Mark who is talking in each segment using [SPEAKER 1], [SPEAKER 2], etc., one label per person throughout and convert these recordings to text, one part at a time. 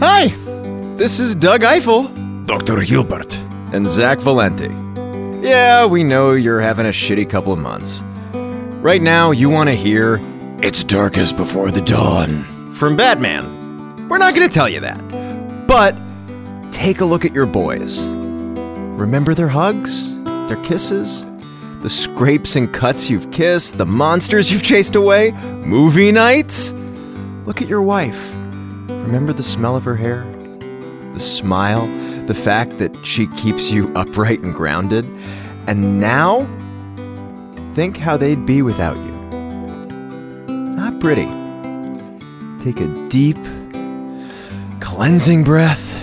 [SPEAKER 1] Hi, this is Doug Eiffel
[SPEAKER 2] Dr. Hilbert.
[SPEAKER 1] and Zach Valenti. Yeah, we know you're having a shitty couple of months. Right now, you want to hear
[SPEAKER 2] It's darkest before the dawn.
[SPEAKER 1] from Batman. We're not going to tell you that. But take a look at your boys. Remember their hugs, their kisses, the scrapes and cuts you've kissed, the monsters you've chased away, movie nights? Look at your wife. Remember the smell of her hair? The smile, the fact that she keeps you upright and grounded? And now, think how they'd be without you. Not pretty. Take a deep, cleansing breath.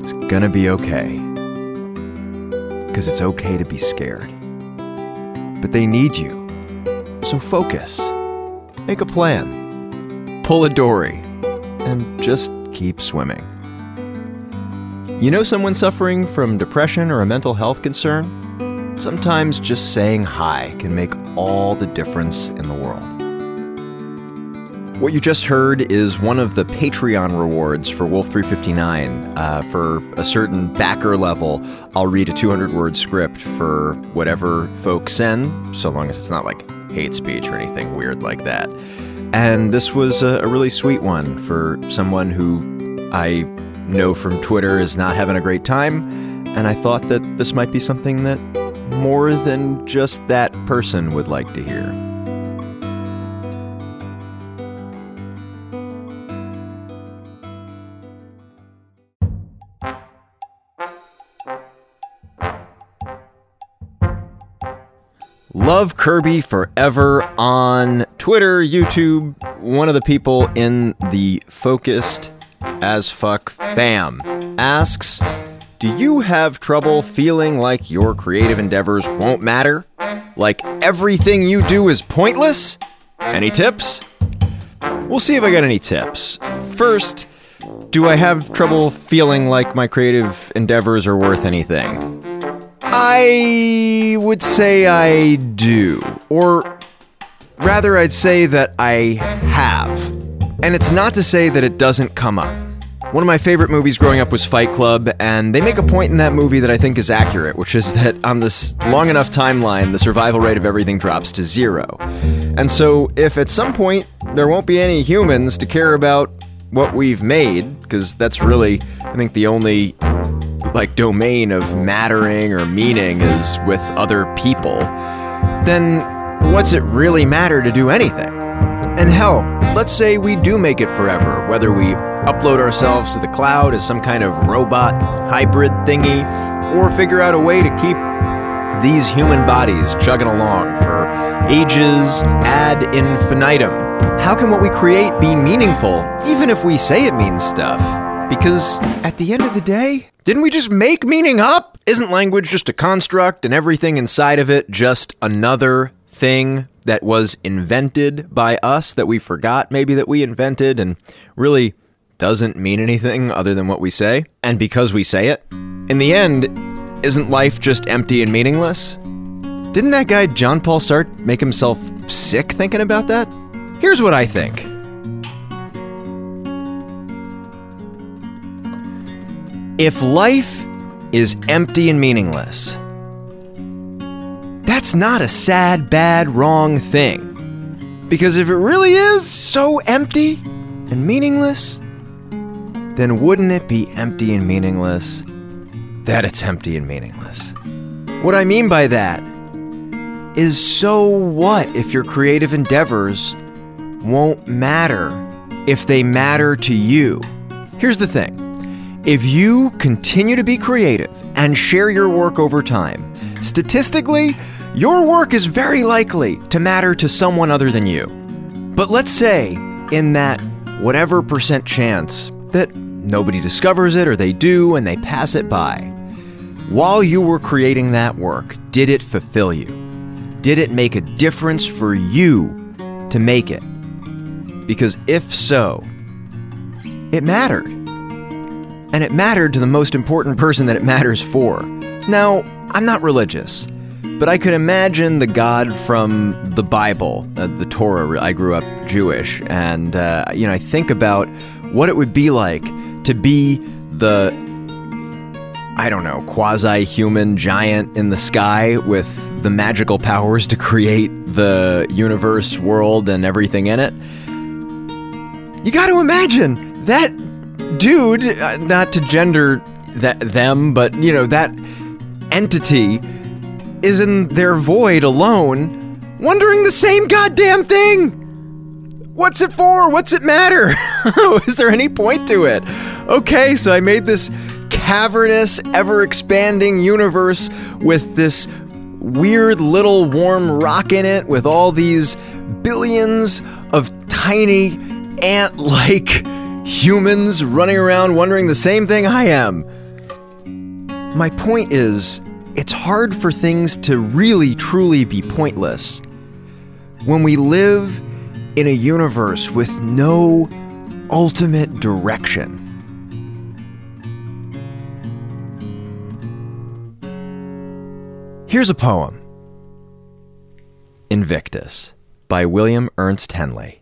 [SPEAKER 1] It's gonna be okay. Because it's okay to be scared. But they need you. So focus. Make a plan. Pull a Dory. And just keep swimming. You know someone suffering from depression or a mental health concern? Sometimes just saying hi can make all the difference in the world. What you just heard is one of the Patreon rewards for Wolf 359. Uh, for a certain backer level, I'll read a 200 word script for whatever folks send, so long as it's not like hate speech or anything weird like that. And this was a, a really sweet one for someone who I know from Twitter is not having a great time. And I thought that this might be something that more than just that person would like to hear. Love Kirby Forever on Twitter, YouTube. One of the people in the focused as fuck fam asks Do you have trouble feeling like your creative endeavors won't matter? Like everything you do is pointless? Any tips? We'll see if I got any tips. First, do I have trouble feeling like my creative endeavors are worth anything? I would say I do. Or rather, I'd say that I have. And it's not to say that it doesn't come up. One of my favorite movies growing up was Fight Club, and they make a point in that movie that I think is accurate, which is that on this long enough timeline, the survival rate of everything drops to zero. And so, if at some point there won't be any humans to care about what we've made, because that's really, I think, the only like domain of mattering or meaning is with other people, then what's it really matter to do anything? And hell, let's say we do make it forever, whether we upload ourselves to the cloud as some kind of robot hybrid thingy, or figure out a way to keep these human bodies chugging along for ages ad infinitum. How can what we create be meaningful, even if we say it means stuff? Because at the end of the day, didn't we just make meaning up? Isn't language just a construct and everything inside of it just another thing that was invented by us that we forgot maybe that we invented and really doesn't mean anything other than what we say? And because we say it? In the end, isn't life just empty and meaningless? Didn't that guy John Paul Sartre make himself sick thinking about that? Here's what I think. If life is empty and meaningless, that's not a sad, bad, wrong thing. Because if it really is so empty and meaningless, then wouldn't it be empty and meaningless that it's empty and meaningless? What I mean by that is so what if your creative endeavors won't matter if they matter to you? Here's the thing if you continue to be creative and share your work over time, statistically, your work is very likely to matter to someone other than you. But let's say, in that whatever percent chance that nobody discovers it or they do and they pass it by, while you were creating that work, did it fulfill you? Did it make a difference for you to make it? Because if so, it mattered. And it mattered to the most important person that it matters for. Now, I'm not religious, but I could imagine the God from the Bible, uh, the Torah. I grew up Jewish, and uh, you know, I think about what it would be like to be the I don't know, quasi human giant in the sky with the magical powers to create the universe, world, and everything in it. You got to imagine that dude, uh, not to gender that them, but you know, that entity is in their void alone, wondering the same goddamn thing. What's it for? What's it matter? is there any point to it? Okay, so I made this cavernous, ever expanding universe with this weird little warm rock in it with all these billions of tiny ant like humans running around wondering the same thing I am. My point is, it's hard for things to really truly be pointless when we live in a universe with no ultimate direction. Here's a poem Invictus by William Ernest Henley.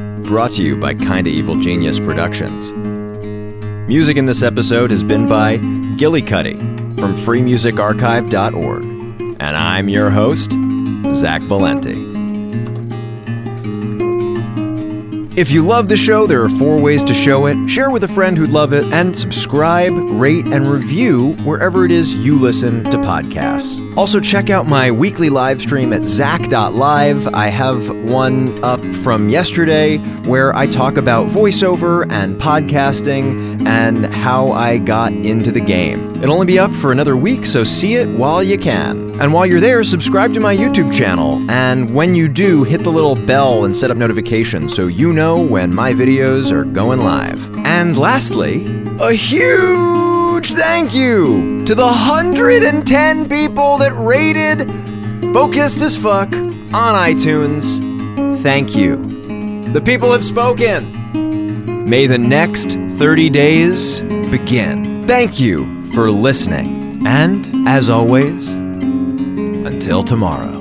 [SPEAKER 1] brought to you by Kinda Evil Genius Productions. Music in this episode has been by Gillicuddy from freemusicarchive.org. And I'm your host, Zach Valenti. If you love the show, there are four ways to show it. Share with a friend who'd love it, and subscribe, rate, and review wherever it is you listen to podcasts. Also, check out my weekly live stream at zach.live. I have one up from yesterday where I talk about voiceover and podcasting and how I got into the game. It'll only be up for another week, so see it while you can. And while you're there, subscribe to my YouTube channel. And when you do, hit the little bell and set up notifications so you know when my videos are going live. And lastly, a huge thank you to the 110 people that rated Focused as Fuck on iTunes. Thank you. The people have spoken. May the next 30 days begin. Thank you for listening. And as always, until tomorrow.